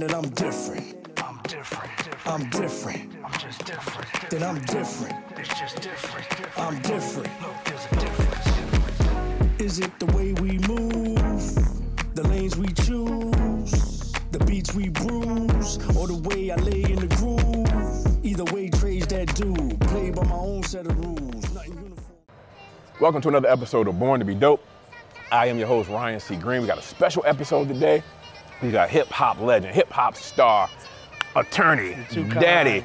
that I'm different. I'm different. I'm different. I'm just different. That I'm different. It's just different. I'm different. Look, there's a difference. Is it the way we move? The lanes we choose? The beats we bruise? Or the way I lay in the groove? Either way, trades that do. Play by my own set of rules. Nothing uniform. Welcome to another episode of Born to Be Dope. I am your host, Ryan C. Greene. We got a special episode today. We got hip hop legend, hip hop star, attorney, daddy,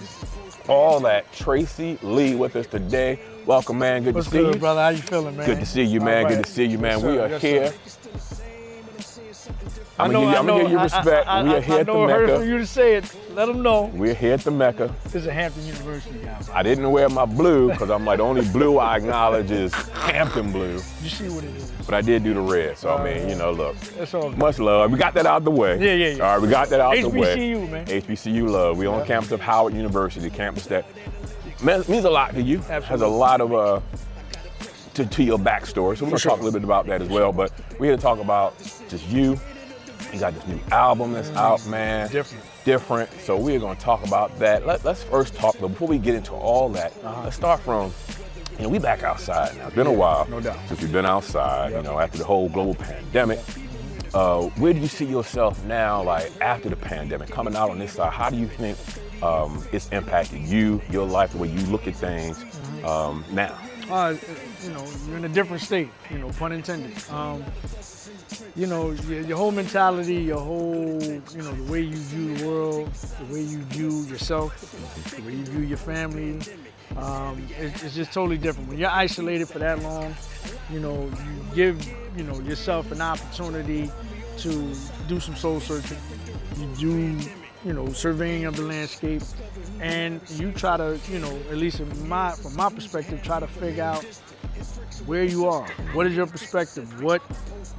all that. Tracey Lee with us today. Welcome, man. Good What's to see good, you. brother? How you feeling, man? Good to see you, man. All Good to see you, man. Yes, we are Yes, here. sir. I'm gonna know, give you, I I'm know. gonna give you respect. I, I, we are here I at the it hurt for you to say it. Let them know. We're here at the Mecca. This is a Hampton University guy. I didn't wear my blue because I'm like the only blue I acknowledge is Hampton blue, You see what it is. but I did do the red. So I mean, you know, look, That's all. good. much love. We got that out the way. Yeah, yeah, yeah. All right, we got that out the way. HBCU, man. HBCU love. We on campus of Howard University, campus that means means a lot to you. Absolutely. Has a lot of uh to, to your backstory. So we're gonna sure. talk a little bit about that as well. But we're here to talk about just you. You got this new album that's out, man. Mm. Different. Different. So we're gonna talk about that. Let, us first talk, but before we get into all that, let's start from. You know, we back outside now. It's been a while Uh-huh. no doubt. since we've been outside. You know, after the whole global pandemic. Uh, where do you see yourself now, like after the pandemic, coming out on this side? How do you think um, it's impacted you, your life, the way you look at things Mm-hmm. um, now? Uh, you know, you're in a different state. You know, pun intended. Um, you know, your, your whole mentality, your whole, you know, the way you view the world, the way you view yourself, the way you view your family, um, it, it's just totally different. When you're isolated for that long, you know, you give, you know, yourself an opportunity to do some soul searching. You do, you know, surveying of the landscape, and you try to, you know, at least in my, from my perspective, try to figure out where you are. What is your perspective? What,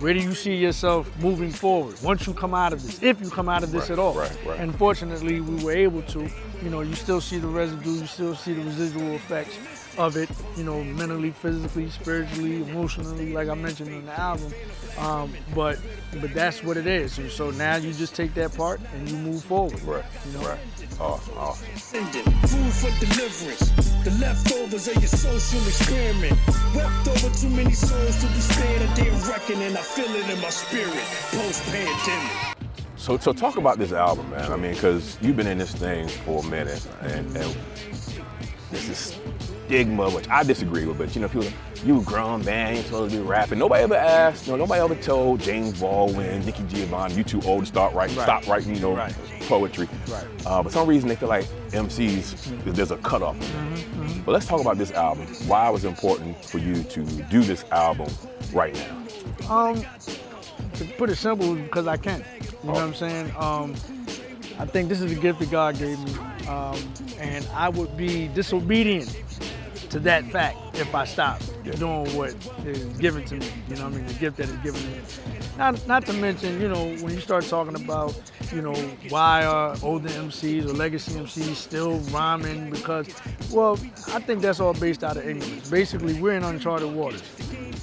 where do you see yourself moving forward once you come out of this? If you come out of this Right, at all. right, right. And fortunately, we were able to. You know, you still see the residue. You still see the residual effects of it. You know, mentally, physically, spiritually, emotionally, like I mentioned in the album. Um, but but that's what it is. And so now you just take that part and you move forward. Right, You know? right. Awesome, awesome. Food for deliverance. The leftovers of your social experiment. Wept over too many souls to be spared a day of reckoning. I feel it in my spirit. Post pandemic. So, so talk about this album, man. I mean, because you've been in this thing for a minute, and, and this is stigma, which I disagree with. But you know, people, like you a grown man, You're supposed to be rapping. Nobody ever asked, you know, nobody ever told James Baldwin, Nikki Giovanni, you too old to start writing, Right. stop writing, you know, Right. poetry. Right. Uh, but some reason they feel like MCs, there's a cutoff. Mm-hmm, But let's talk about this album. Why was it was important for you to do this album right now? Um, to put it simple, because I can. You know what I'm saying? Um, I think this is a gift that God gave me, um, and I would be disobedient to that fact if I stop Yeah. doing what is given to me. You know what I mean? The gift that is given to me. Not, not to mention, you know, when you start talking about, you know, why are older MCs or legacy MCs still rhyming? Because, well, I think that's all based out of ignorance. Basically, we're in uncharted waters.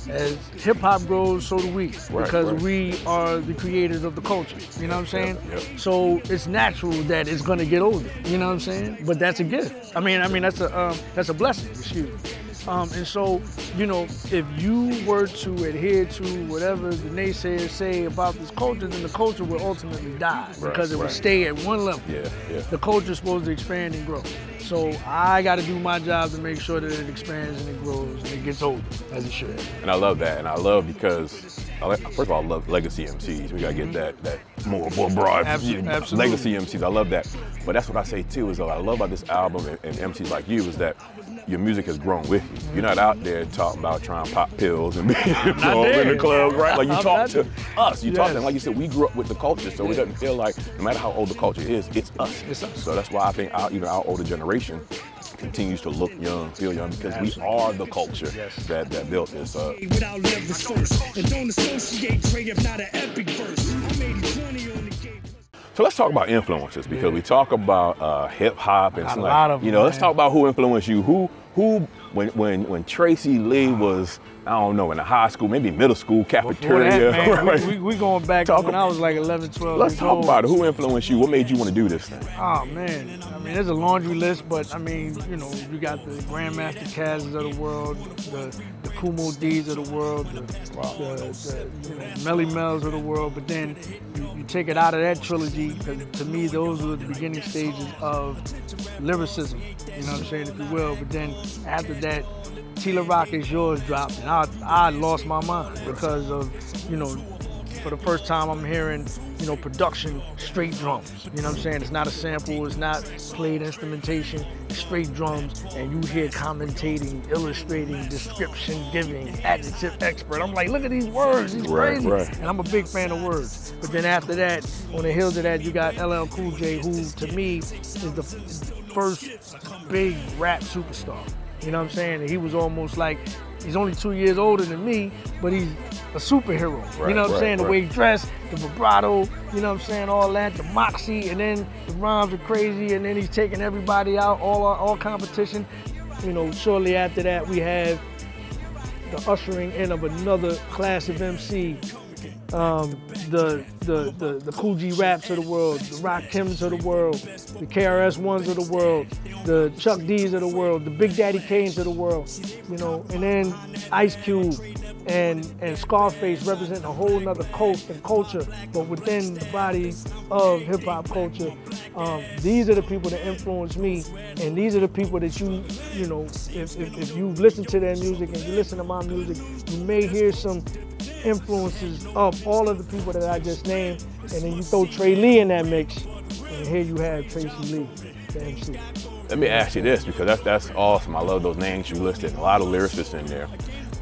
As hip hop grows, so do we, Right, because right. we are the creators of the culture. You know what I'm saying? Yep, yep. So it's natural that it's gonna get older. You know what I'm saying? But that's a gift. I mean, I mean that's a um, that's a blessing. Excuse me. Um, and so, you know, if you were to adhere to whatever the naysayers say about this culture, then the culture will ultimately die because it will stay at one level. Yeah, yeah. The culture is supposed to expand and grow. So I got to do my job to make sure that it expands and it grows and it gets older as it should. And I love that. And I love because, first of all, I love legacy MCs. We gotta get that that more more broad Abso- absolutely. legacy MCs. I love that. But that's what I say too. Is what I love about this album and, and MCs like you is that your music has grown with you. You're not out there talking about trying to pop pills and being in the club, right? Like you I'm talk to us. You talk to Yes. them. Like you said, we grew up with the culture, so it Yeah. doesn't feel like no matter how old the culture is, it's us. It's us. So that's why I think our, even our older generation continues to look young, feel young, because we are the culture that, that built this. Without levels first. And don't associate Dre if not an epic verse. I'm 80 on the game. So let's talk about influences because we talk about uh, hip hop and Got some a like, lot of you them, know, let's talk about who influenced you. Who who when when when Tracey Lee was I don't know in the high school, maybe middle school cafeteria. that, man, right? we, we, we going back Talk when I was like 11, 12 Let's talk old. about it. Who influenced you? What made you want to do this thing? Oh man, I mean, there's a laundry list, but I mean, you know, you got the Grandmaster Cazes of the world, the the Kool Moe Dee's of the world, the, the, the you know, Melle Mel's of the world. But then you, you take it out of that trilogy, because to me, those were the beginning stages of lyricism. You know what I'm saying, if you will. But then after that, T La Rock is yours dropped, and I I lost my mind because of you know for the first time I'm hearing, you know, production straight drums. You know what I'm saying? It's not a sample, it's not played instrumentation, straight drums, and you hear commentating, illustrating, description giving, adjective expert. I'm like, look at these words, these Right, crazy. right. And I'm a big fan of words. But then after that, on the heels of that, you got LL Cool J, who to me is the first big rap superstar. You know what I'm saying? And he was almost like he's only two years older than me, but he's a superhero. Right, you know what I'm right, saying? The right. way he dressed, the vibrato, you know what I'm saying? All that, the moxie, and then the rhymes are crazy, and then he's taking everybody out, all our, all competition. You know, shortly after that, we have the ushering in of another class of MC. Um, the, the the the Kool G Raps of the world, the Rakims of the world, the KRS Ones of the world, the Chuck D's of the world, the Big Daddy Kanes of the world, you know, and then Ice Cube and and Scarface representing a whole nother coast and culture, but within the body of hip hop culture. Um, these are the people that influence me, and these are the people that you, you know, if, if, if you've listened to their music and you listen to my music, you may hear some influences of all of the people that I just named, and then you throw Trey Lee in that mix, and here you have Tracey Lee, the MC. Let me ask you this because that's that's awesome. I love those names you listed. A lot of lyricists in there.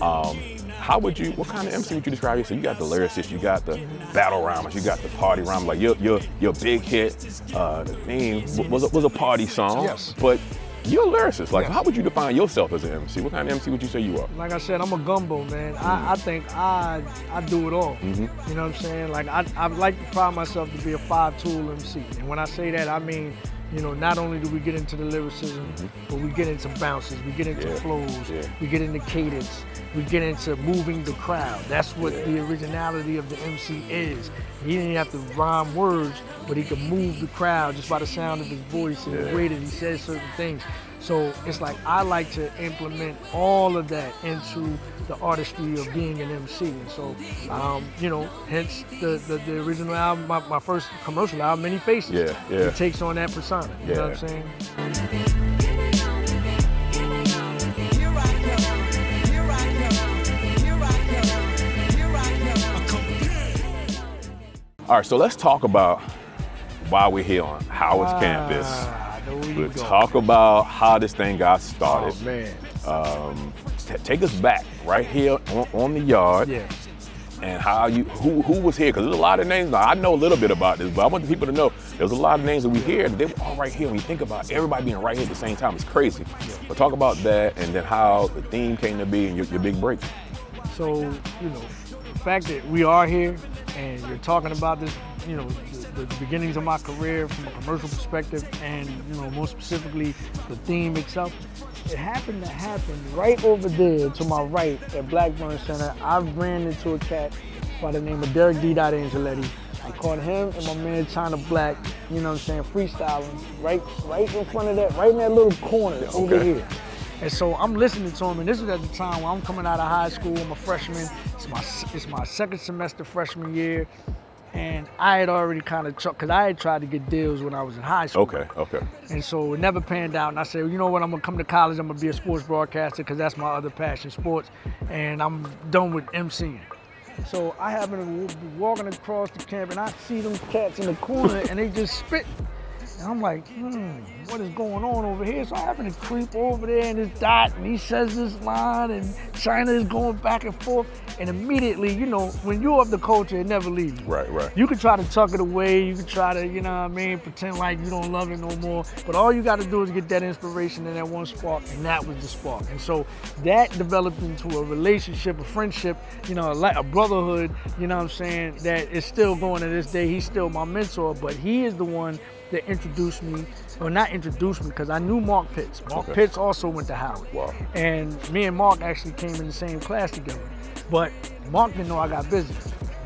Um, how would you? What kind of MC would you describe yourself? You got the lyricists, you got the battle rhymers, you got the party rhymer. Like your your your big hit, uh, the theme was a, was a party song. Yes. But you're a lyricist. Like, Yes. how would you define yourself as an MC? What kind of MC would you say you are? like I said, I'm a gumbo man. I, I think I I do it all. You know what I'm saying? Like I I like to pride myself to be a five tool MC. And when I say that, I mean, you know, not only do we get into the lyricism, mm-hmm. but we get into bounces, we get into Yeah, flows, yeah. we get into cadence, we get into moving the crowd. That's what the originality of the MC is. He didn't have to rhyme words, but he could move the crowd just by the sound of his voice and Yeah. the way that he says certain things. So it's like I like to implement all of that into the artistry of being an MC. And so, um, you know, hence the, the, the original album, my, my first commercial album, Many Faces. Yeah, yeah. It takes on that persona. You know what I'm saying? All right, so let's talk about why we're here on Howard's campus. We'll talk about how this thing got started. Oh, man. Um, t- take us back right here on, on the yard Yeah. and how you who who was here because there's a lot of names. Now, I know a little bit about this, but I want the people to know there's a lot of names that we hear. They were all right here. When you think about everybody being right here at the same time, it's crazy. But talk about that and then how the theme came to be and your, your big break. So, you know, the fact that we are here and you're talking about this, you know, the, beginnings of my career from a commercial perspective and, you know, more specifically the theme itself, it happened to happen right over there to my right at Blackburn Center. I ran into a cat by the name of Deric D. Angelettie. I caught him and my man China Black, you know what I'm saying, freestyling right right in front of that, right in that little corner over here. And so I'm listening to him, and this is at the time when I'm coming out of high school. I'm a freshman. It's my it's my second semester freshman year, and I had already kind of because I had tried to get deals when I was in high school. Okay, okay. And so it never panned out. And I said, well, you know what? I'm gonna come to college. I'm gonna be a sports broadcaster because that's my other passion, sports. And I'm done with MCing. So I happen to be walking across the camp, and I see them cats in the corner, and they just spit. And I'm like, hmm, what is going on over here? So I happen to creep over there and D Dot, and he says this line, and China is going back and forth. And immediately, you know, when you're of the culture, it never leaves you. Right, right. You can try to tuck it away, you can try to, you know what I mean, pretend like you don't love it no more. But all you got to do is get that inspiration and that one spark, and that was the spark. And so that developed into a relationship, a friendship, you know, a, a brotherhood, you know what I'm saying, that is still going to this day. He's still my mentor, but he is the one that introduced me, or not introduced me, because I knew Mark Pitts. Mark Okay. Pitts also went to Howard. Wow. And me and Mark actually came in the same class together. But Mark didn't know I got busy.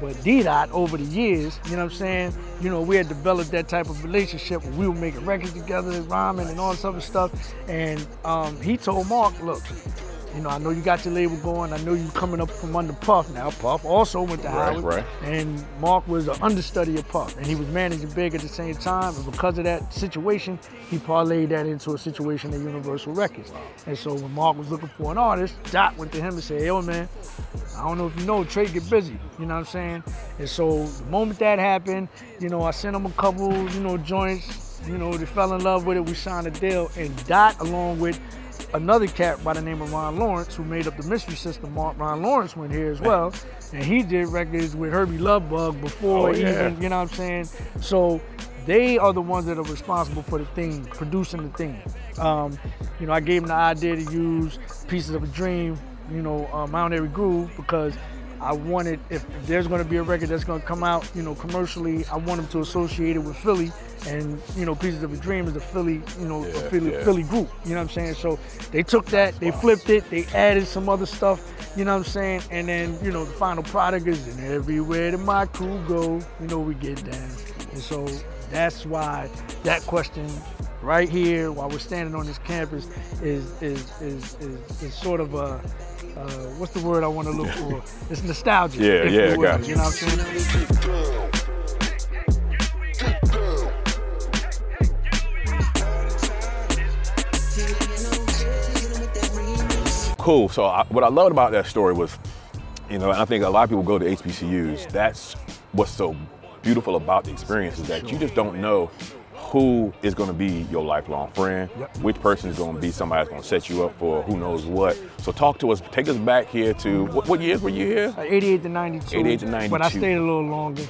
But D Dot over the years, you know what I'm saying? You know, we had developed that type of relationship where we were making records together, rhyming and all this other stuff. And um, he told Mark, look, you know, I know you got your label going. I know you coming up from under Puff now. Puff also went to Right, Howard. right. And Mark was an understudy of Puff. And he was managing big at the same time. And because of that situation, he parlayed that into a situation at Universal Records. And so when Mark was looking for an artist, Dot went to him and said, yo, man, I don't know if you know, Trey get busy. You know what I'm saying? And so the moment that happened, you know, I sent him a couple, you know, joints. You know, they fell in love with it. We signed a deal. And Dot, along with another cat by the name of Ron Lawrence, who made up the Mystery System. Ron Lawrence went here as well, and he did records with Hurby Luv Bug before Oh, yeah. even, you know what I'm saying? So they are the ones that are responsible for the thing, producing the thing. Um, you know, I gave them the idea to use Pieces of a Dream, you know, uh, Mount Airy Groove, because I wanted, if there's going to be a record that's going to come out, you know, commercially, I want them to associate it with Philly, and you know, Pieces of a Dream is a Philly, you know, a Yeah, Philly, yeah. Philly group. You know what I'm saying? So they took that, they flipped it, they added some other stuff. You know what I'm saying? And then you know, the final product is and everywhere that my crew go, you know, we get down. And so that's why that question right here, while we're standing on this campus, is is is is, is sort of a uh, what's the word I want to look for? It's nostalgia. Yeah, yeah, you you. You know what I'm saying? Cool. So I, what I loved about that story was, you know, and I think a lot of people go to HBCUs. That's what's so beautiful about the experience is that you just don't know who is going to be your lifelong friend, Yep. which person is going to be somebody that's going to set you up for who knows what. So talk to us. Take us back here to what, what years were you here? Uh, 88 to 92. 88 to 92. But I stayed a little longer.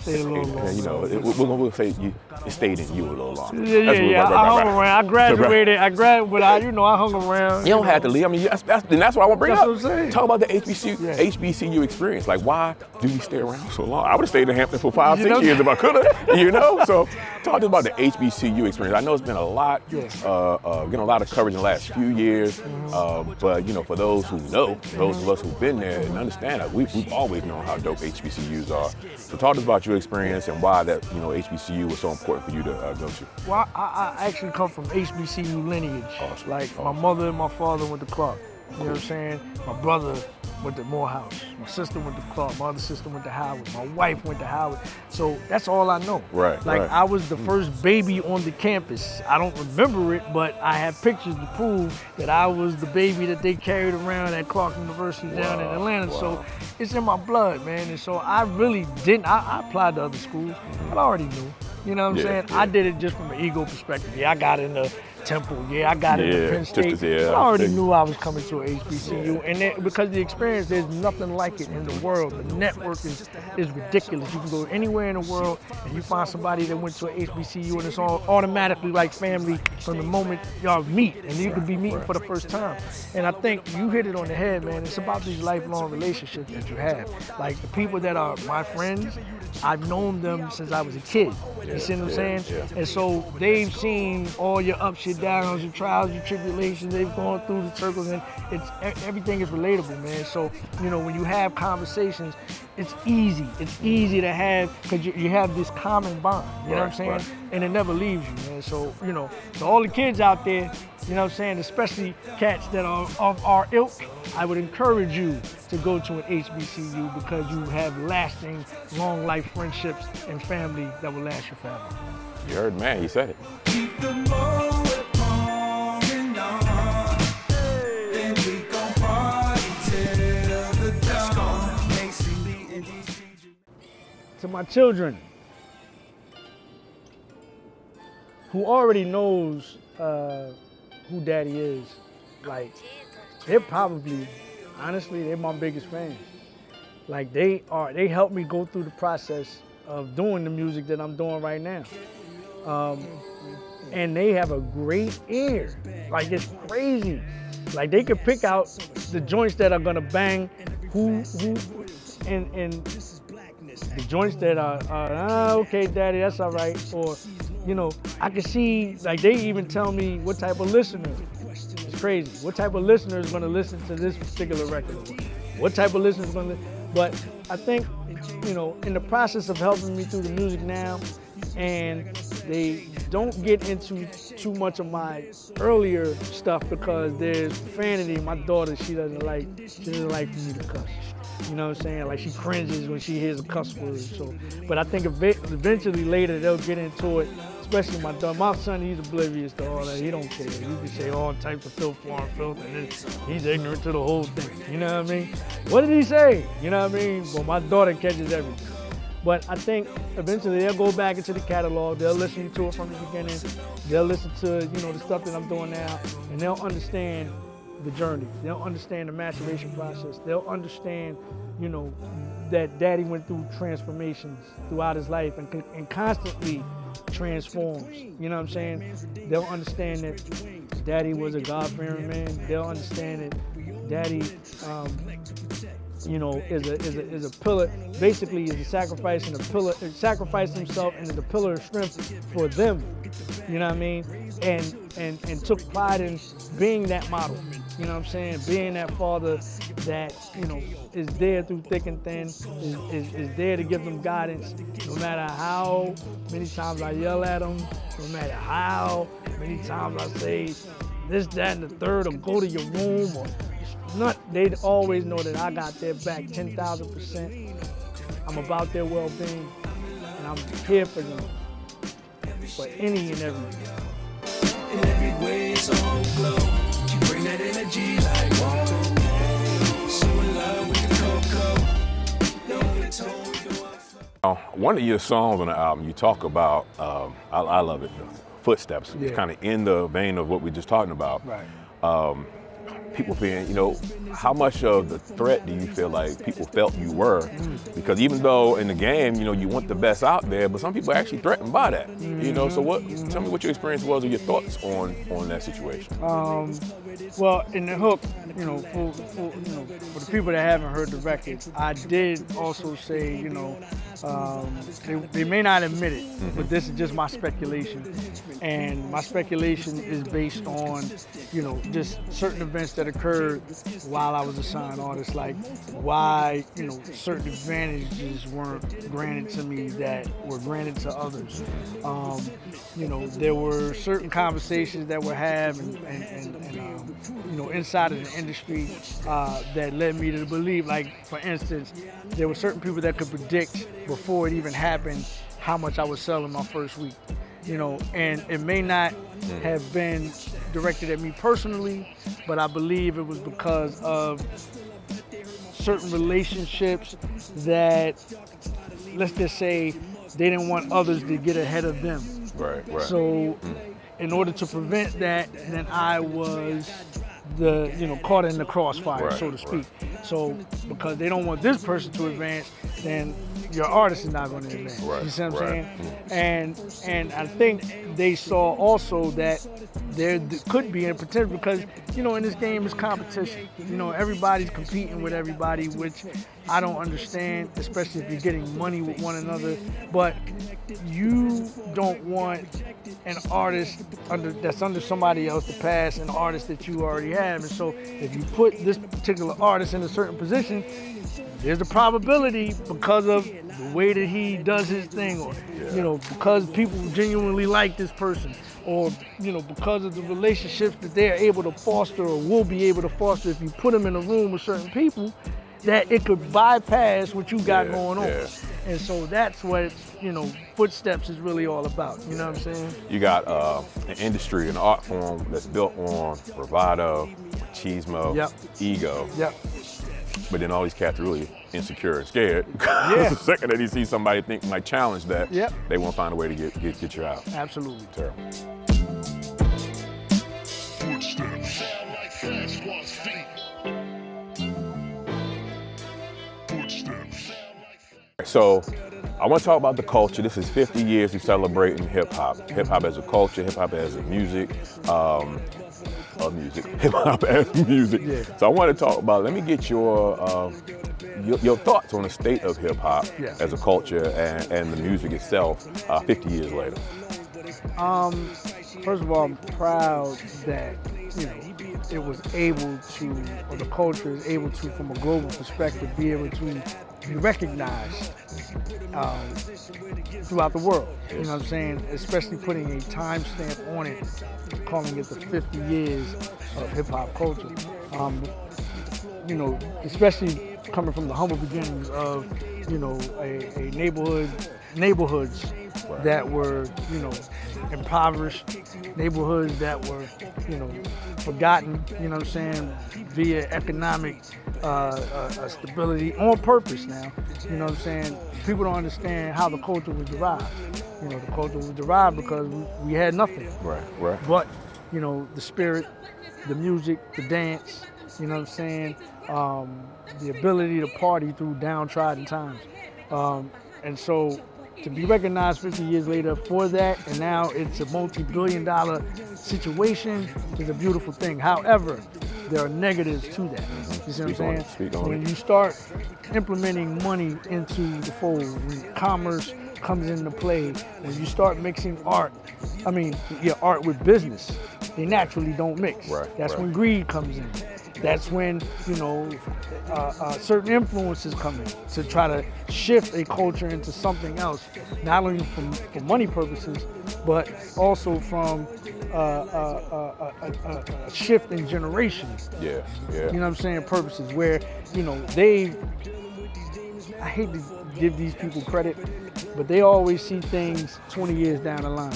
Stayed a little Yeah, longer. you know, it, we're going to say you, it stayed in you a little longer. Yeah, yeah, yeah. right, right, I hung right. around. I graduated. I graduated, but I, you know, I hung around. You don't know. have to leave. I mean, that's, that's, and that's what I want to bring That's up. what I'm saying. Talk about the HBCU, Yeah. HBCU experience. Like, why do we stay around so long? I would have stayed in Hampton for five, You six know? years if I could have. You know. So, talk to us about the HBCU experience. I know it's been a lot, Yeah. uh, uh, getting a lot of coverage in the last few years. Mm-hmm. Uh, but you know, for those who know, those of us who've been there and understand that, we've, we've always known how dope HBCUs are. So, talk to us about your experience and why that you know HBCU was so important for you to uh, go to. Well, I, I actually come from HBCU lineage. Awesome. Like my mother and my father went to Clark. You know what I'm saying? My brother went to Morehouse. My sister went to Clark. My other sister went to Howard. My wife went to Howard. So that's all I know. Right, Like right. I was the mm. first baby on the campus. I don't remember it, but I have pictures to prove that I was the baby that they carried around at Clark University down in Atlanta. wow. So it's in my blood, man. And so I really didn't. I, I applied to other schools, but I already knew. You know what I'm Yeah, saying? yeah. I did it just from an ego perspective. Yeah, I got into Temple. Yeah, I got it Yeah, Penn State. yeah, I already I knew I was coming to a HBCU, and then, because the experience, there's nothing like it in the world. The network is is ridiculous. You can go anywhere in the world, and you find somebody that went to a HBCU, and it's all automatically like family from the moment y'all meet, and you could be meeting for the first time. And I think you hit it on the head, man. It's about these lifelong relationships that you have. Like the people that are my friends, I've known them since I was a kid. You see what I'm yeah, saying? yeah. And so they've seen all your ups, your downs, your trials, your tribulations. They've gone through the circles, and it's everything is relatable, man. So you know when you have conversations, it's easy. It's easy to have because you, you have this common bond. You know what I'm saying? right. And it never leaves you, man. So you know, to all the kids out there, you know what I'm saying, especially cats that are of our ilk, I would encourage you to go to an HBCU because you have lasting, long life friendships and family that will last you forever. You heard, man. He said it. To my children who already knows uh, who daddy is. Like they're probably honestly they're my biggest fans. Like they are they helped me go through the process of doing the music that i'm doing right now. Um, and they have a great ear. Like it's crazy. Like they could pick out the joints that are gonna bang who who and and the joints that are, are ah, okay, daddy, that's all right. Or, you know, I can see like they even tell me what type of listener. It's crazy. What type of listener is going to listen to this particular record? What type of listener is going to? But I think, you know, in the process of helping me through the music now, and they don't get into too much of my earlier stuff because there's profanity. My daughter, she doesn't like, she doesn't like for me to cuss. You know what I'm saying? Like she cringes when she hears a cuss word. So, but I think ev- eventually later they'll get into it. Especially my daughter. My son, he's oblivious to all that. He don't care. You can say all types of filth, foreign filth, and he's ignorant to the whole thing. You know what I mean? What did he say? You know what I mean? But my daughter catches everything. But I think eventually they'll go back into the catalog. They'll listen to it from the beginning. They'll listen to you know the stuff that I'm doing now, and they'll understand the journey. They'll understand the maturation process. They'll understand, you know, that Daddy went through transformations throughout his life and, and constantly transforms. You know what I'm saying? They'll understand that Daddy was a God-fearing man. They'll understand that Daddy. Um, you know, is a is a is a pillar. Basically, is a sacrifice and a pillar. Sacrificed himself and is a pillar of strength for them. You know what I mean? And and and took pride in being that model. You know what I'm saying? Being that father that you know is there through thick and thin. Is, is, is there to give them guidance, no matter how many times I yell at them, no matter how many times I say this, that, and the third, or go to your room, or not, they'd always know that I got their back 10,000%. I'm about their well-being, and I'm here for them, for any and every. In every way, it's all glow. That energy like whoa. So in love with the cocoa. Know the tone, we go out flow. Uh, one of your songs on the album, you talk about, um, I, I love it, footsteps. Yeah. It's kind of in the vein of what we are just talking about. Right. people being, you know, how much of the threat do you feel like people felt you were? Because even though in the game, you know, you want the best out there, but some people are actually threatened by that. You know, so what? Tell me what your experience was or your thoughts on on that situation. Well, in the hook, you know, for, for you know, for the people that haven't heard the record, I did also say, you know, um, they, they may not admit it, but this is just my speculation, and my speculation is based on, you know, just certain events that occurred while I was a signed artist, like why, you know, certain advantages weren't granted to me that were granted to others. Um, you know, there were certain conversations that were had and, and, and, and um, you know, inside of the industry uh, that led me to believe, like, for instance, there were certain people that could predict before it even happened how much I was selling my first week. You know, and it may not have been directed at me personally, but I believe it was because of certain relationships that, let's just say, they didn't want others to get ahead of them. Right, right. So, in order to prevent that, then I was the you know caught in the crossfire, Right, so to speak. So because they don't want this person to advance, then your artist is not going to advance. Right, You see what I'm right. saying? And and I think they saw also that there could be a potential because you know in this game it's competition. You know everybody's competing with everybody, which I don't understand, especially if you're getting money with one another. But you don't want an artist under that's under somebody else to pass an artist that you already have. And so if you put this particular artist in a certain position, there's a probability because of the way that he does his thing, or you know, because people genuinely like this person, or you know, because of the relationships that they're able to foster or will be able to foster if you put them in a room with certain people, that it could bypass what you got Yeah, going on. yeah. And so that's what you know, footsteps is really all about. You know what I'm saying? You got uh, an industry, an art form that's built on bravado, machismo, Yep. ego. Yep. But then all these cats are really insecure and scared. Yeah. the second that he sees somebody think might challenge that, Yep. they won't find a way to get get, get you out. Absolutely. Terrible. So I want to talk about the culture. This is 50 years of celebrating hip hop. Hip hop as a culture, hip hop as a music, um, uh, music, hip hop as music. Yeah. So I want to talk about. Let me get your uh, your, your thoughts on the state of hip hop Yeah. as a culture and, and the music itself uh, 50 years later. Um, First of all, I'm proud that you know it was able to, or the culture is able to, from a global perspective, be able to be recognized um, throughout the world. You know what I'm saying? Especially putting a timestamp on it, calling it the 50 years of hip hop culture. Um, you know, especially coming from the humble beginnings of, you know, a, a neighborhood, neighborhoods that were, you know, impoverished, neighborhoods that were, you know, forgotten, you know what I'm saying, via economic uh, uh, stability on purpose now. You know what I'm saying? People don't understand how the culture was derived. You know, the culture was derived because we, we had nothing. Right, right. But, you know, the spirit, the music, the dance, you know what I'm saying? Um, the ability to party through downtrodden times. Um, and so to be recognized 50 years later for that, and now it's a multi billion dollar situation, is a beautiful thing. However, there are negatives to that. You see what I'm saying? when you start implementing money into the fold, when commerce comes into play, when you start mixing art, I mean, yeah, art with business, they naturally don't mix. Right, That's right. when greed comes in. That's when you know uh, uh, certain influences come in to try to shift a culture into something else, not only from for money purposes, but also from uh, uh, uh, uh, a shift in generations Yeah, yeah. you know what I'm saying, purposes where, you know, they, I hate to give these people credit, but they always see things 20 years down the line.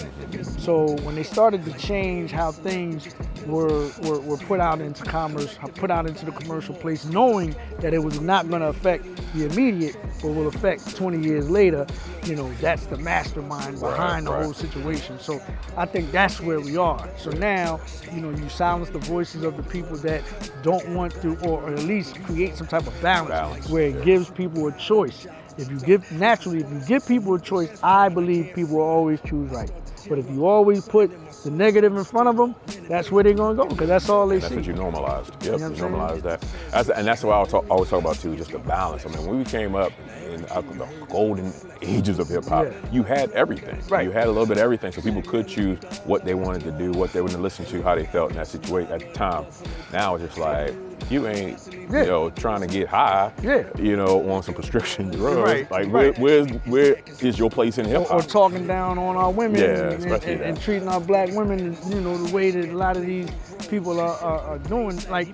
So when they started to change how things were, were, were put out into commerce, put out into the commercial place, knowing that it was not going to affect the immediate, but will affect 20 years later, you know, that's the mastermind behind the right. whole situation. So I think that's where we are. So now, you know, you silence the voices of the people that don't want to, or, or at least create some type of balance, Balance, where it yeah. gives people a choice. If you give naturally, if you give people a choice, I believe people will always choose right. But if you always put the negative in front of them, that's where they're gonna go because that's all they That's see. That's what you normalized. Yep, know you I'm saying? normalized that. That's, and that's what I always talk, always talk about too, just the balance. I mean, when we came up in uh, the golden ages of hip hop, Yeah. you had everything. Right. You had a little bit of everything, so people could choose what they wanted to do, what they wanted to listen to, how they felt in that situation at the time. Now it's just like you ain't, Yeah. you know, trying to get high, Yeah. you know, on some prescription drugs. Right, Like, right. Where, where's where is your place in hip or, or talking down on our women Yeah, and, and, especially and- and that. treating our black women, you know, the way that a lot of these people are, are, are doing. Like,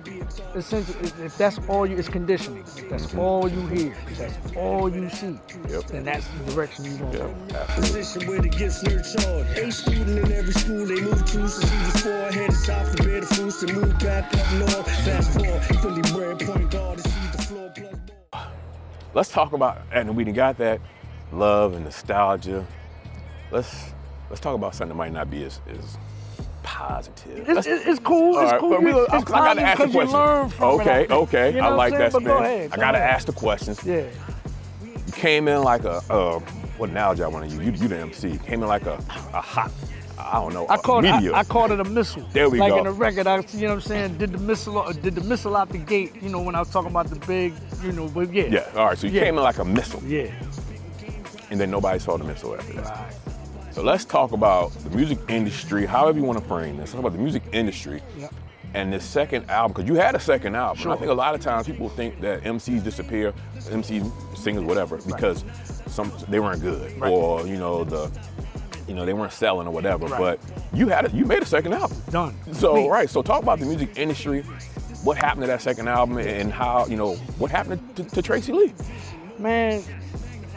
essentially, if, if that's all you, it's conditioning. If that's all you hear, if that's all you see, Mm-hmm. Yep. then that's the direction you want to Yeah, go. absolutely. Position where the gifts nurtured. A student in every school they move to. Since he to bear to move back up north. Fast forward, Philly bred point guard to see the floor plus ball. let's talk about and we done got that love and nostalgia. Let's let's talk about something that might not be as, as positive. It's, it's, it's cool. all It's right, cool. but we, It's I, I gotta ask the you question. okay, it. okay, You know I like that spin. Go ahead, I gotta ahead. ask the questions. Yeah. You came in like a uh, what analogy I want to use? You, you the MC. Came in like a, a hot, I don't know, I called it. I, I called it a missile. There we like go. Like in the record, I, you know what I'm saying? Did the missile, uh, did the missile out the gate? You know when I was talking about the big, you know, but yeah. yeah. All right. So you Yeah. came in like a missile, Yeah. and then nobody saw the missile after that. Right. So let's talk about the music industry, however you want to frame this. Talk about the music industry Yep. and this second album, because you had a second album. Sure. I think a lot of times people think that MCs disappear, MCs, singers, whatever, because some they weren't good Right. or you know the you know they weren't selling or whatever. Right. But you had a, you made a second album. Done. So Complete. right, so talk about the music industry. What happened to that second album and how you know what happened to, to Tracey Lee? Man,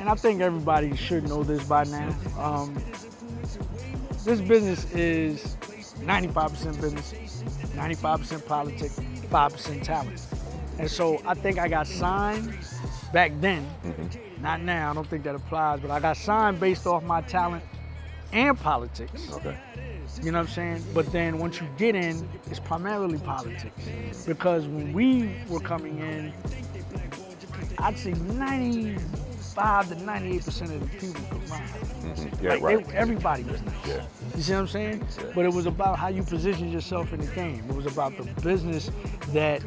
and I think everybody should know this by now. Um, this business is 95% business, 95% politics, 5% talent. And so I think I got signed back then, not now, I don't think that applies, but I got signed based off my talent and politics. Okay. You know what I'm saying? But then once you get in, it's primarily politics. Because when we were coming in, I'd say 95 to 98% of the people could rhyme. Mm-hmm. Yeah, like right. they, everybody was nice. Yeah. You see what I'm saying? But it was about how you positioned yourself in the game. It was about the business that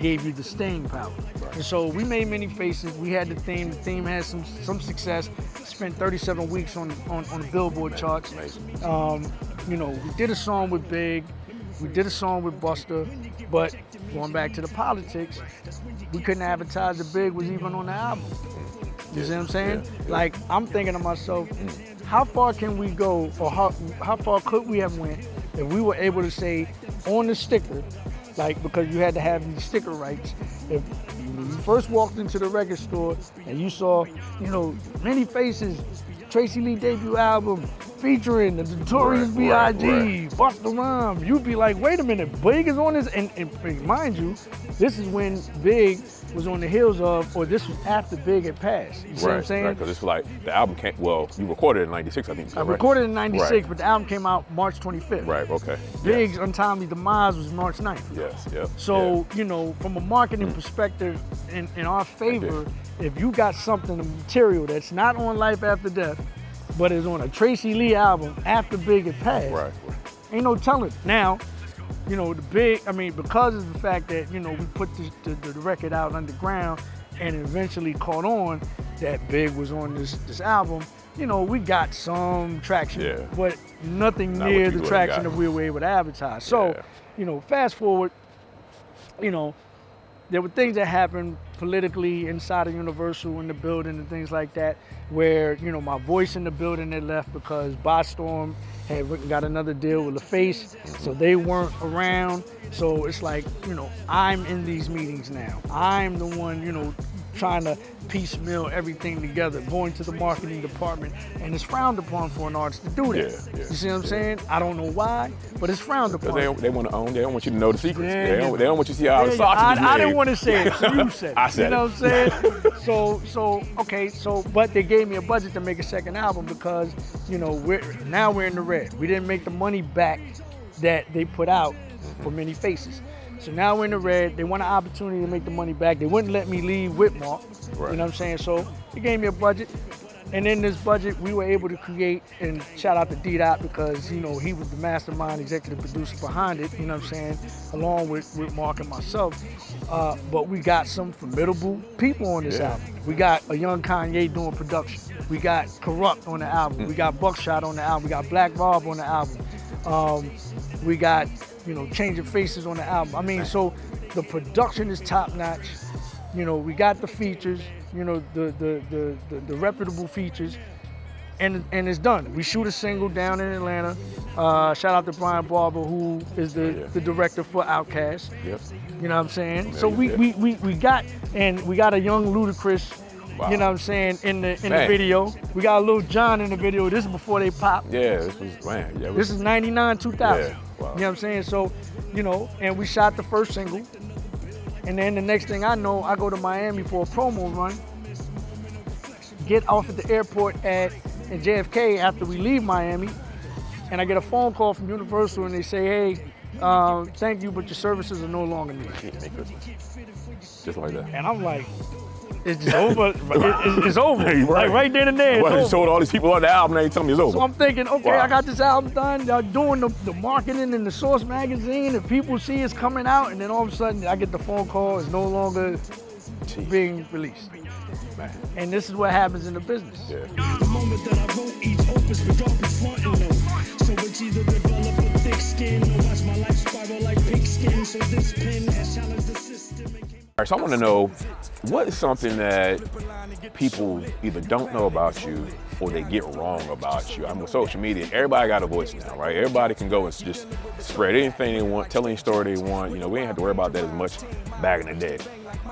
gave you the staying power. And so we made many faces. We had the theme. The theme had some some success. Spent 37 weeks on on, on the Billboard charts. Um, you know, we did a song with Big, we did a song with Busta, but going back to the politics, we couldn't advertise that Big was even on the album. You see what I'm saying? Yeah. Like I'm thinking to myself, how far can we go, or how how far could we have went if we were able to say on the sticker, like because you had to have these sticker rights. If you first walked into the record store and you saw, you know, many faces, Tracey Lee debut album featuring the Notorious Right, right, B.I.G., Busta Rhymes, you'd be like, wait a minute, Big is on this, and, and mind you, this is when Big was on the heels of, or this was after Big had passed. You see what I'm saying? Because it's like the album came. Well, you recorded it in '96, I think. I right? recorded in '96, Right. but the album came out March 25th. Right. Okay. Big's untimely demise was March 9th. Yes. Yep. So, you know, from a marketing mm. perspective, in, in our favor, if you got something, a material that's not on Life After Death, but is on a Tracey Lee album after Big had passed, Right. ain't no telling. Now, you know, the big, I mean, because of the fact that, you know, we put the, the, the record out underground and eventually caught on that Big was on this, this album, you know, we got some traction, Yeah. but nothing Not near the traction that we were able to advertise. So, Yeah. you know, fast forward, you know, there were things that happened politically inside of Universal in the building and things like that, where you know my voice in the building had left because ByStorm had got another deal with LaFace, mm-hmm. so they weren't around. So it's like you know I'm in these meetings now. I'm the one you know trying to piecemeal everything together, going to the marketing department, and it's frowned upon for an artist to do that. Yeah, yeah, you see what I'm saying? I don't know why, but it's frowned Because upon. they, they want to own. They don't want you to know the secrets. Yeah, they, don't, they don't want you to see how the Yeah, sausage I, is I didn't want to say it, so you said it. I said you know it. what I'm saying? so, so okay, so but they gave me a budget to make a second album because you know we're now we're in the red. We didn't make the money back that they put out for many faces. So now we're in the red. They want an opportunity to make the money back. They wouldn't let me leave Whitmark. Right. You know what I'm saying? So they gave me a budget. And in this budget, we were able to create, and shout out to D Dot because, you know, he was the mastermind executive producer behind it, you know what I'm saying, along with, with Mark and myself. Uh, but we got some formidable people on this Yeah. album. We got a young Kanye doing production. We got Kurupt on the album. We got Buckshot on the album. We got Black Rob on the album. Um, we got, you know, Changing Faces on the album. I mean, so the production is top notch. You know, we got the features, you know, the the the, the, the reputable features. And, and it's done. We shoot a single down in Atlanta. Uh, shout out to Brian Barber, who is the, yeah. the director for Outkast. Yep. You know what I'm saying? So we, yeah. we, we, we got and we got a young Ludacris, Wow. you know what I'm saying, in the in the video. We got a Lil Jon in the video. This is before they pop. Yeah. This was man. Yeah. This is 99, 2000. Yeah, wow. You know what I'm saying? So, you know, and we shot the first single. And then the next thing I know, I go to Miami for a promo run. Get off at the airport at, at JFK after we leave Miami. And I get a phone call from Universal and they say, hey, um, thank you, but your services are no longer needed. Just like that. And I'm like, it's just over. It- it's, it's over. Right. Like right then and there. It's Well, you over. sold all these people on the album. Now you tell me it's over. So I'm thinking, okay, Wow. I got this album done. Y'all doing the, the marketing in the Source magazine, and people see it's coming out, and then all of a sudden I get the phone call. It's no longer Jeez, being released. man. And this is what happens in the business. Yeah. The moment that I wrote each opus, but dark is front and low. So it's either develop a thick skin or watch my life spiral like pigskin. So this pen has challenged the system All right, so I want to know what is something that people either don't know about you or they get wrong about you. I'm with social media. Everybody got a voice now, right? Everybody can go and just spread anything they want, tell any story they want. You know, we ain't have to worry about that as much back in the day.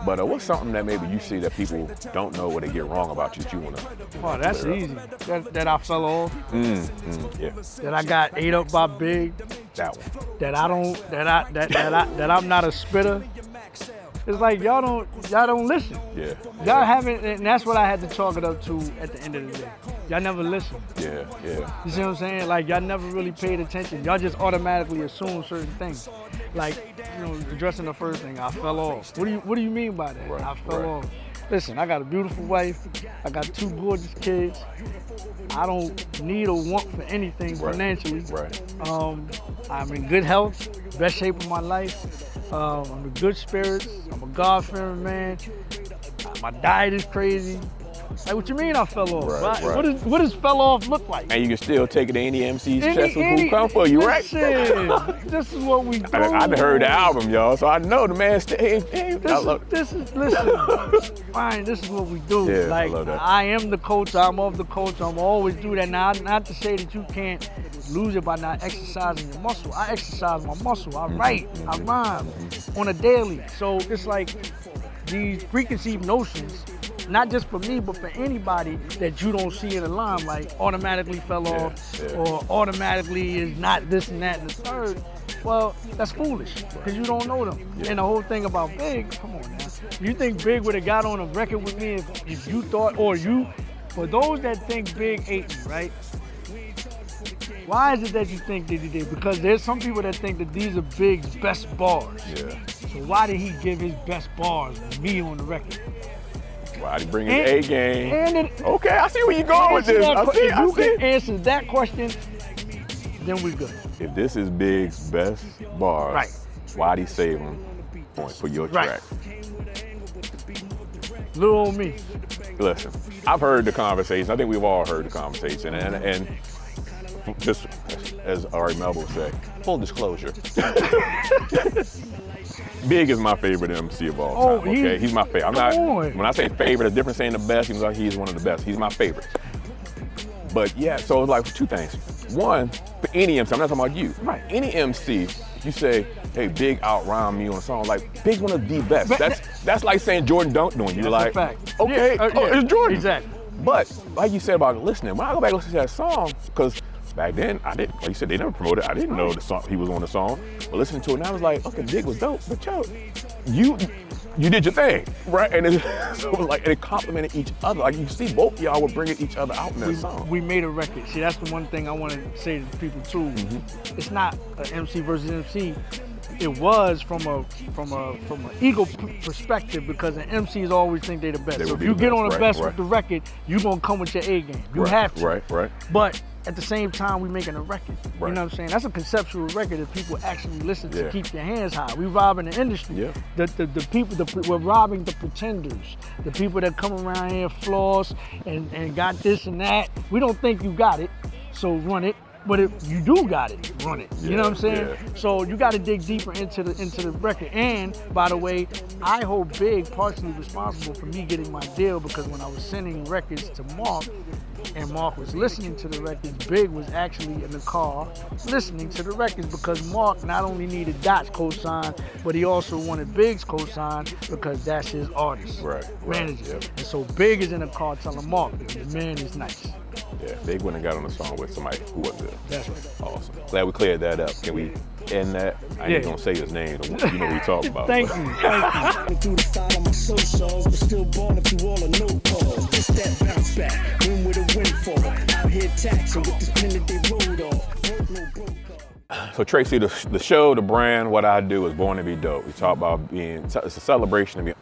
But uh, what's something that maybe you see that people don't know or they get wrong about you that you want to? Oh, that's easy. That, that I fell off. Mm, mm, yeah, That I got ate up by Big. that one. That I don't. That I. That, that I. That I'm not a spitter. It's like y'all don't. Y'all don't listen. Yeah, Y'all haven't, and that's what I had to chalk it up to at the end of the day. Y'all never listen. yeah, yeah. You see what I'm saying? Like y'all never really paid attention. Y'all just automatically assume certain things. Like, you know, addressing the first thing, I fell off. What do you What do you mean by that? Right, I fell right. off. Listen, I got a beautiful wife. I got two gorgeous kids. I don't need or want for anything Right. financially. Right. Um, I'm in good health, best shape of my life. Um, I'm in good spirits. I'm a God-fearing man. My diet is crazy. Like, what you mean I fell off? Right, Right? right. What, is, what does fell off look like? And you can still take it to any MC's Any- chest any- who come for you, right? this is what we do. I, I heard the album, y'all, so I know the man stay. Hey, This I love, this is listen, fine. This is what we do. Yeah, I love that. I am the coach. I'm of the coach. I'm always do that. Now, not to say that you can't lose it by not exercising your muscle. I exercise my muscle. Mm-hmm. I write. I rhyme on a daily. So it's like these preconceived notions. Not just for me, but for anybody that you don't see in the limelight automatically fell off yeah. or automatically is not this and that and the third. Well, that's foolish because you don't know them. And the whole thing about Big, come on now. You think Big would have got on a record with me if, if you thought, or you, for those that think Big ate me, right? Why is it that you think that he did? Because there's some people that think that these are Big's best bars. yeah. So why did he give his best bars to me on the record? Why he bring his A game? And it, Okay, I see where you're going with this. that I see, if I you see. can answer that question, then we're good. If this is Big's best bars, Right. why'd he save him point for your Right. track? Little old me. Listen, I've heard the conversation. I think we've all heard the conversation, and and just as Ari Melber said, full disclosure. Big is my favorite MC of all Oh, time. he- Okay, he's my favorite. I'm not. come on. When I say favorite, it's different saying the best. He's like he's one of the best. He's my favorite. But yeah, so it's like two things. One, for any MC, I'm not talking about you. Right. Any MC, you say, hey, Big out rhyme me on a song. Like, Big's one of the best. But that's that's like saying Jordan dunked on you. That's a like, fact. okay, Yeah, uh, oh, yeah, it's Jordan. exactly. But like you said about listening, when I go back and listen to that song, because back then I didn't, like you said, they never promoted. I didn't know the song he was on the song. But listening to it now, I was like, okay, Big was dope. But yo, you you did your thing, right? And it, so it was like, and it complimented each other. Like you see, both y'all were bringing each other out in that we, song. we made a record. See, that's the one thing I want to say to people too. Mm-hmm. It's not an MC versus MC. It was from a from a from an ego p- perspective because the MCs always think they're the best. They so if you get best, on the right, best right. with the record, you're gonna come with your A game. You right, have to. Right, right. But at the same time, we making a record. Right. You know what I'm saying? That's a conceptual record that people actually listen to Yeah. keep their hands high. We robbing the industry. Yeah. The, the, the people, the, we're robbing the pretenders. The people that come around here floss and, and got this and that. We don't think you got it, so run it. But if you do got it, run it. You know what I'm saying? yeah. So you got to dig deeper into the into the record. And by the way, I hold Big partially responsible for me getting my deal because when I was sending records to Mark, and Mark was listening to the records, Big was actually in the car listening to the records because Mark not only needed Dot's cosign, but he also wanted Big's cosign because that's his artist, Right, right, manager. And so Big is in the car telling Mark, the man is nice. Yeah, Big went and got on the song with somebody who wasn't good. That's right. Awesome. Glad we cleared that up. Can we end that? I ain't Yeah. gonna say his name. You know what we talking about. Thank but- you, thank you. Through the side of my socials, but still balling through all the no calls. Just that bounce back, win with a windfall. Out here taxing with this pen that they wrote off. Work no broke. So Tracey, the, the show, the brand, what I do is born to be dope. We talk about being, it's a celebration of being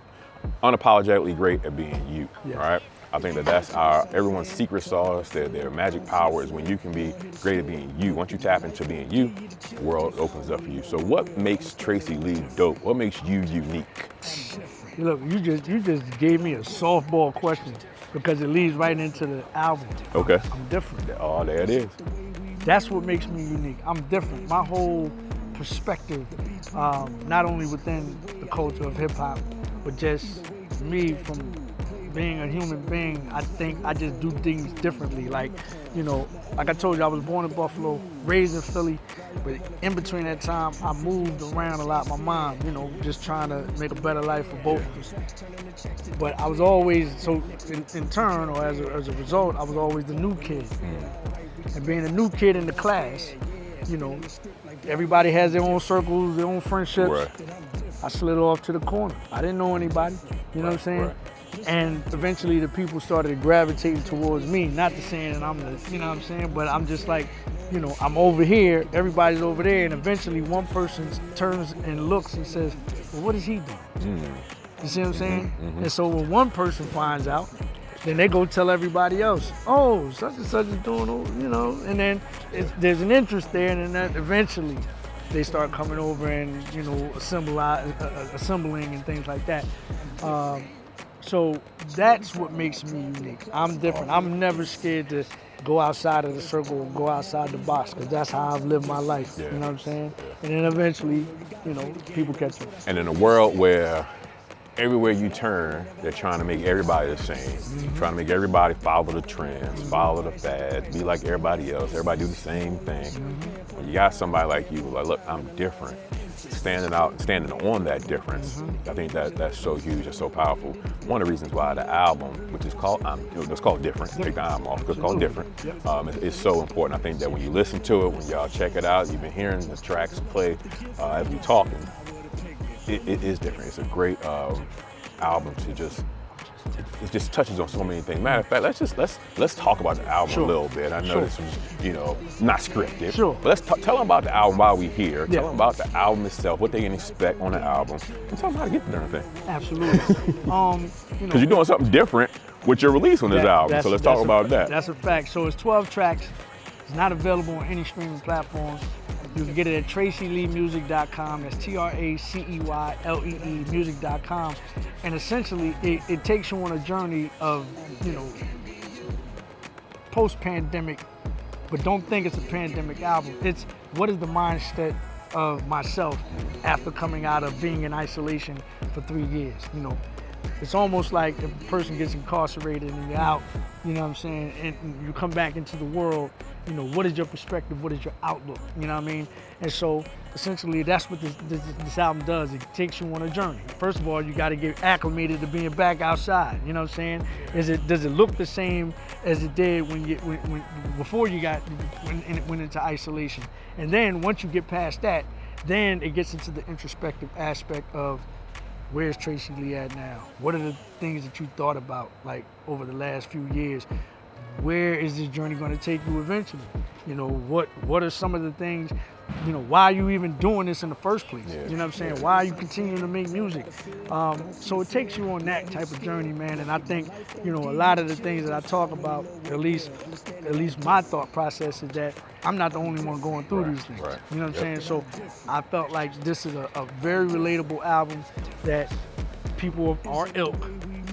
unapologetically great at being you, Yes. right? I think that that's our everyone's secret sauce. Their, their magic power is when you can be great at being you. Once you tap into being you, the world opens up for you. So what makes Tracey Lee dope? What makes you unique? Look, you just you just gave me a softball question because it leads right into the album. Okay. I'm different. Oh, there it is. That's what makes me unique. I'm different. My whole perspective, um, not only within the culture of hip hop, but just me from being a human being, I think I just do things differently. Like, you know, like I told you, I was born in Buffalo, raised in Philly, but in between that time, I moved around a lot. My mom, you know, just trying to make a better life for both of us. But I was always, so in, in turn, or as a, as a result, I was always the new kid. And being a new kid in the class, you know, everybody has their own circles, their own friendships. Right. I slid off to the corner. I didn't know anybody. You know what I'm saying? right. And eventually the people started gravitating towards me. Not to saying that I'm the, you know what I'm saying, but I'm just like, you know, I'm over here, everybody's over there, and eventually one person turns and looks and says, Well, what is he doing? You see what I'm saying? Mm-hmm, And so when one person finds out, then they go tell everybody else, oh, such and such is doing, you know, and then it's, there's an interest there, and then eventually they start coming over and you know assemble, uh, uh, assembling and things like that. Um, so that's what makes me unique. I'm different. I'm never scared to go outside of the circle, go outside the box, because that's how I've lived my life. Yeah. You know what I'm saying? And then eventually, you know, people catch me. And in a world where everywhere you turn, they're trying to make everybody the same, mm-hmm. trying to make everybody follow the trends, follow the fads, be like everybody else. Everybody do the same thing. Mm-hmm. When you got somebody like you, like, look, I'm different. Standing out, standing on that difference, I think that that's so huge and so powerful. One of the reasons why the album, which is called, um, it's called Different, take the album off, it's called Different, um, is, is so important. I think that when you listen to it, when y'all check it out, you've been hearing the tracks play uh, as we talking, it, it is different. It's a great um, album to just. It, just touches on so many things. Matter of fact, let's just let's let's talk about the album Sure. a little bit. I know Sure. this was you know not scripted, Sure. but let's t- tell them about the album while we're here. Yeah. Tell them about the album itself, what they can expect on the album, and tell them how to get the darn thing. Absolutely. um, you know, Because you're doing something different with your release on this That- album. So let's talk a- about that. That's a fact. So it's 12 tracks. It's not available on any streaming platforms. You can get it at traceyleemusic.com. That's T R A C E Y L E E music.com. And essentially, it, it takes you on a journey of, you know, post pandemic, but don't think it's a pandemic album. It's what is the mindset of myself after coming out of being in isolation for three years. You know, it's almost like a person gets incarcerated and you're out, you know what I'm saying, and you come back into the world, you know, what is your perspective? What is your outlook? You know what I mean? And so essentially that's what this, this, this album does. It takes you on a journey. First of all, you got to get acclimated to being back outside. You know what I'm saying? Is it does it look the same as it did when you when, when before you got when it went into isolation? And then once you get past that, then it gets into the introspective aspect of where's Tracey Lee at now? What are the things that you thought about like over the last few years? Where is this journey going to take you eventually? You know, what what are some of the things, you know, why are you even doing this in the first place? Yeah. You know what I'm saying? Why are you continuing to make music? Um, so it takes you on that type of journey, man. And I think, you know, a lot of the things that I talk about, at least at least my thought process is that I'm not the only one going through these things. right. You know what I'm saying? So I felt like this is a, a very relatable album that people of our ilk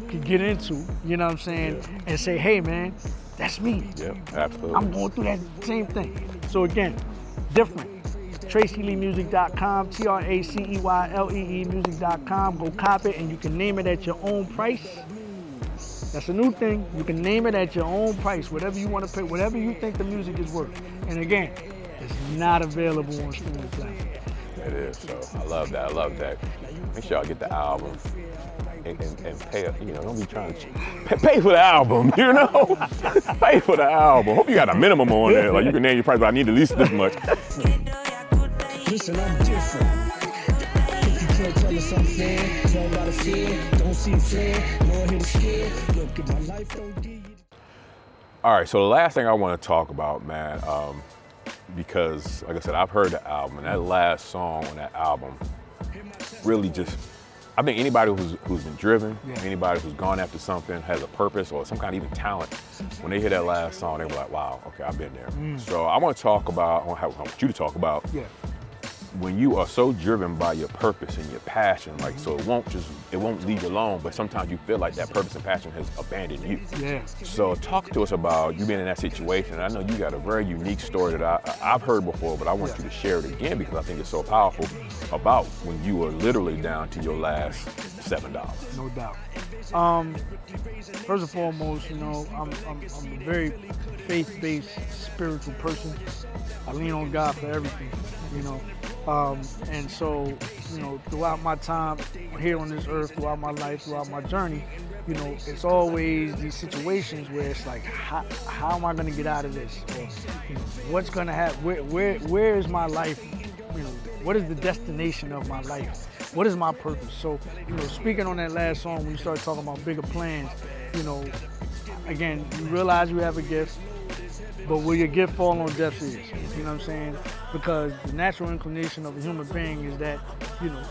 can get into, you know what I'm saying, Yeah. and say, hey man, that's me. yeah, absolutely. I'm going through that same thing. So again, different. TraceyLeeMusic.com, T-R-A-C-E-Y-L-E-E music.com. Go cop it and you can name it at your own price. That's a new thing. You can name it at your own price, whatever you want to pay, whatever you think the music is worth. And again, it's not available on streaming platforms. It is. So I love that. I love that. Make sure y'all get the album and, and, and pay. You know, don't be trying to pay, pay for the album. You know, pay for the album. Hope you got a minimum on there. Like you can name your price, but I need at least this much. Listen, I'm different. If you can't tell us I'm fair, tell by the fear. Don't see a flare, nor hit a scare. Look, if my life don't give you. All right. So the last thing I want to talk about, man, um, because like I said, I've heard the album, and that last song on that album really just. I think anybody who's who's been driven, Yeah. anybody who's gone after something, has a purpose or some kind of even talent, when they hear that last song, they were like, "Wow, okay, I've been there." So I want to talk about. I want, I want you to talk about Yeah. When you are so driven by your purpose and your passion, like so it won't just it won't leave you alone, but sometimes you feel like that purpose and passion has abandoned you. Yeah. So talk to us about you being in that situation. I know you got a very unique story that I, I've heard before, but I want you to share it again because I think it's so powerful about when you were literally down to your last seven dollars. no doubt. Um, first and foremost, you know, I'm, I'm, I'm a very faith-based, spiritual person. I lean on God for everything, you know. Um, and so, you know, throughout my time here on this earth, throughout my life, throughout my journey, you know, it's always these situations where it's like, how, how am I going to get out of this? Or, you know, what's going to happen? Where, where, where is my life? You know, what is the destination of my life? What is my purpose? So, you know, speaking on that last song, when you talking about bigger plans, you know, again, you realize you have a gift, but will your gift fall on deaf ears? You know what I'm saying? Because the natural inclination of a human being is that, you know,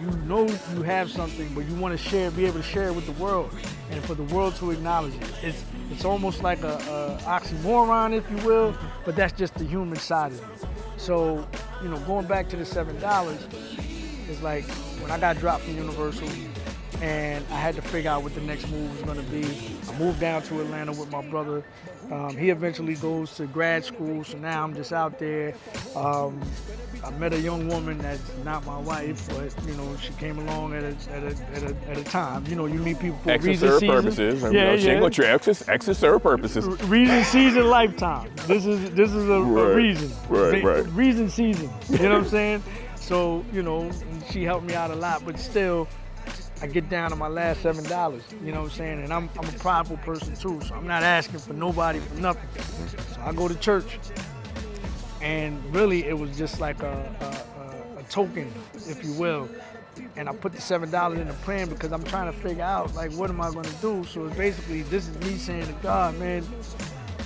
you know you have something, but you want to share, be able to share it with the world, and for the world to acknowledge it. It's it's almost like a, a oxymoron, if you will, but that's just the human side of it. So, you know, going back to the seven dollars, it's like when I got dropped from Universal, and I had to figure out what the next move was going to be. I moved down to Atlanta with my brother. Um, he eventually goes to grad school, so now I'm just out there. Um, I met a young woman that's not my wife, but you know she came along at a, at a, at a, at a time. You know, you meet people for Exes reason, season. purposes. Yeah, you know, She yeah. ain't gonna your serve purposes. Reason, season, lifetime. This is this is a, a reason. right, right. Reason, season. You know what I'm saying? So you know, she helped me out a lot, but still, I get down to my last seven dollars. You know what I'm saying? And I'm I'm a prideful person too, so I'm not asking for nobody for nothing. So I go to church, and really it was just like a, a, a, a token, if you will. And I put the seven dollars in the plan because I'm trying to figure out like what am I going to do. So it's basically this is me saying to God, man,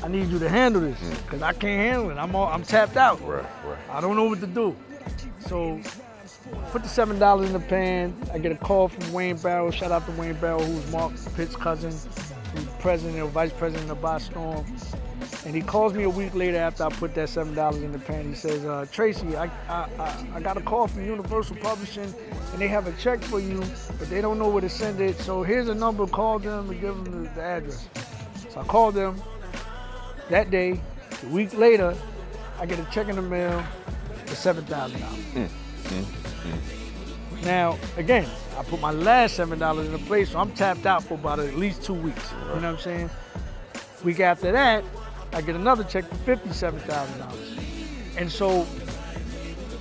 I need you to handle this mm-hmm. because I can't handle it. I'm all, I'm tapped out. Right, right. I don't know what to do. So put the seven dollars in the pan. I get a call from Wayne Barrow. Shout out to Wayne Barrow, who's Mark Pitts' cousin, who's president or vice president of ByStorm And he calls me a week later after I put that seven dollars in the pan. He says, uh, Tracey, I, I, I, I got a call from Universal Publishing, and they have a check for you, but they don't know where to send it. So here's a number. Call them and give them the, the address. So I called them that day. A week later, I get a check in the mail for seven thousand dollars. Now, again, I put my last seven dollars in the place, so I'm tapped out for about at least two weeks. You know what I'm saying? Week after that, I get another check for fifty-seven thousand dollars. And so,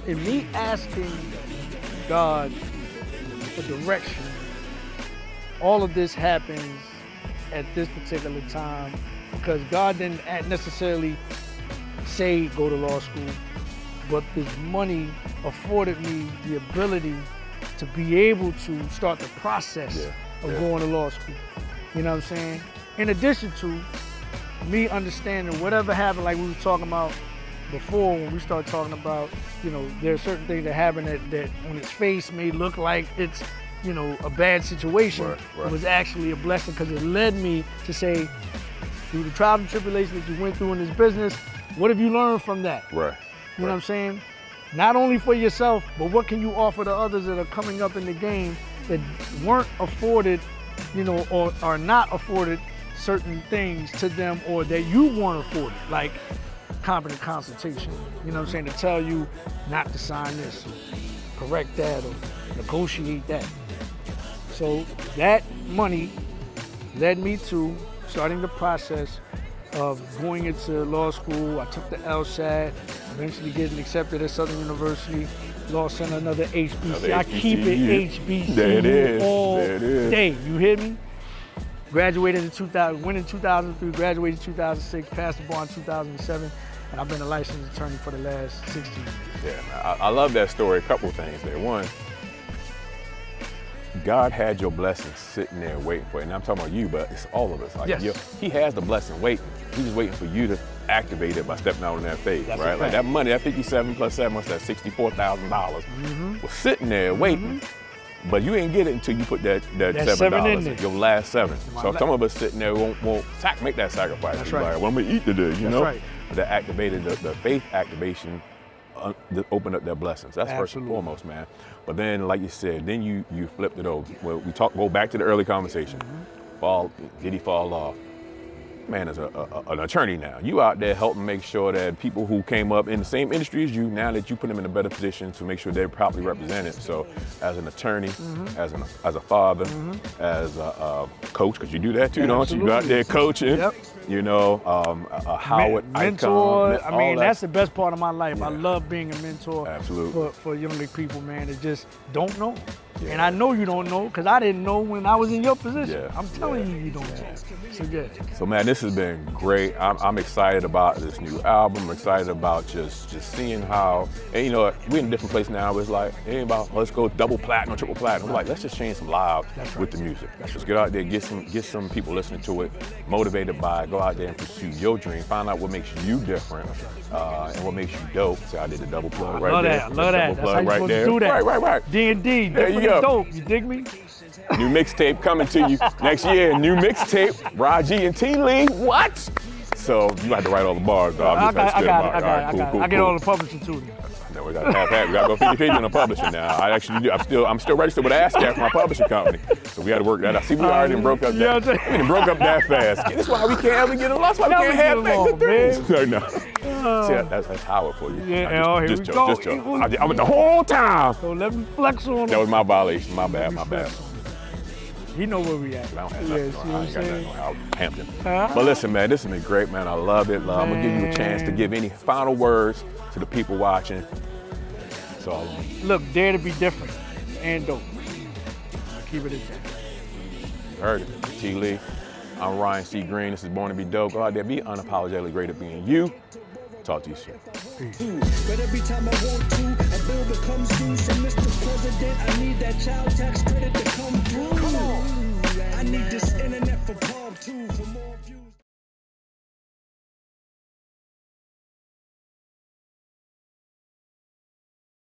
in me asking God for direction, all of this happens at this particular time because God didn't necessarily say go to law school, but this money afforded me the ability to be able to start the process Yeah, of yeah. going to law school. You know what I'm saying? In addition to me understanding whatever happened, like we were talking about before when we start talking about, you know, there are certain things that happen that, that on its face may look like it's, you know, a bad situation. Right, right. It was actually a blessing because it led me to say, through the trials and tribulations that you went through in this business, what have you learned from that? Right. You know what I'm saying? Not only for yourself, but what can you offer to others that are coming up in the game that weren't afforded, you know, or are not afforded certain things to them or that you weren't afforded, like competent consultation. You know what I'm saying? To tell you not to sign this, or correct that, or negotiate that. So that money led me to starting the process of going into law school. I took the LSAT, eventually getting accepted at Southern University. Law Center, another HBC. Another I keep it HBCU. There it is. all There it is. day. You hear me? Graduated in 2000, went in 2003, graduated in 2006, passed the bar in 2007, and I've been a licensed attorney for the last 16 years. Yeah, I, I love that story. A couple of things there. One, God had your blessing sitting there waiting for you. And I'm talking about you, but it's all of us. Like, Yes. he has the blessing waiting. He's just waiting for you to activate it by stepping out on that faith, That's right? Like that money, that 57 plus 7, what's that, $64,000 Mm-hmm. was sitting there waiting. But you ain't get it until you put that, that, That seven seven dollars, your last seven. My So some of us sitting there won't, won't sac- make that sacrifice. That's right. Like, well, I'm gonna eat today, you That's know. right. But that activated the, the faith activation uh, opened up their blessings. That's first and foremost, man. But then, like you said, then you you flipped it over. Well, we talk go back to the early conversation. Mm-hmm. Fall did he fall off? Man, as a, a, an attorney now, you out there helping make sure that people who came up in the same industry as you, now that you put them in a better position to make sure they're properly represented. So, as an attorney, Mm-hmm. as an as a father, as a, a coach, because you do that too, Yeah, don't you? You out there coaching. Yep. You know, um, a, a Howard Men- icon. I mean, that that's the best part of my life. I love being a mentor Absolutely. for, for younger people, man. That just don't know. Yeah. And I know you don't know because I didn't know when I was in your position. Yeah, I'm telling yeah, you, you don't know. So yeah. So man, this has been great. I'm, I'm excited about this new album. I'm excited about just just seeing how, and you know, we're in a different place now. It's like, it ain't about let's go double platinum, triple platinum. We're like, let's just change some lives right. with the music. Let's just get out there, get some get some people listening to it, motivated by it. Go out there and pursue your dream. Find out what makes you different uh, and what makes you dope. See, I did the double plug right love there. that. Love that. Double That's how you right supposed there. to do that. Right, right, right. D and D, There you go. And dope. You dig me? New mixtape coming to you next year. New mixtape, Raji and T Lee. What? So you have to write all the bars, dog. I I'm just got, I got, it, I got, All it, I cool, got. it. cool, I get all the publishing too. No, we got to have, have we got to go 50 50 on the publishing now. I actually do. I'm still I'm still registered with ASCAP for my publishing company, so we got to work that out. See, we already done broke up that. saying? We broke up that fast. That's why we can't ever get along. That's why we can't have along, good things. No, no. See, that- that's, that's Howard for you. Yeah, Nah, oh, here just, we just go. just joke. I, I went the whole time. So let me flex on That was my violation. My bad. My bad. He know where we at. I don't have Yeah, nothing see what I I'm ain't got nothing saying? on Hampton. Uh-huh. But listen, man, this has been great, man. I love it. Love. I'm gonna give you a chance to give any final words to the people watching. It's all on you. Look, dare to be different and dope. Keep it at that. Heard it. T. Lee. I'm Ryan C. Greene. This is Born to Be Dope. Go out there, be unapologetically great at being you. Talk to you soon. But every time I want to, a bill becomes due. So, Mr. President, I need that child tax credit to come through. Come on. I need this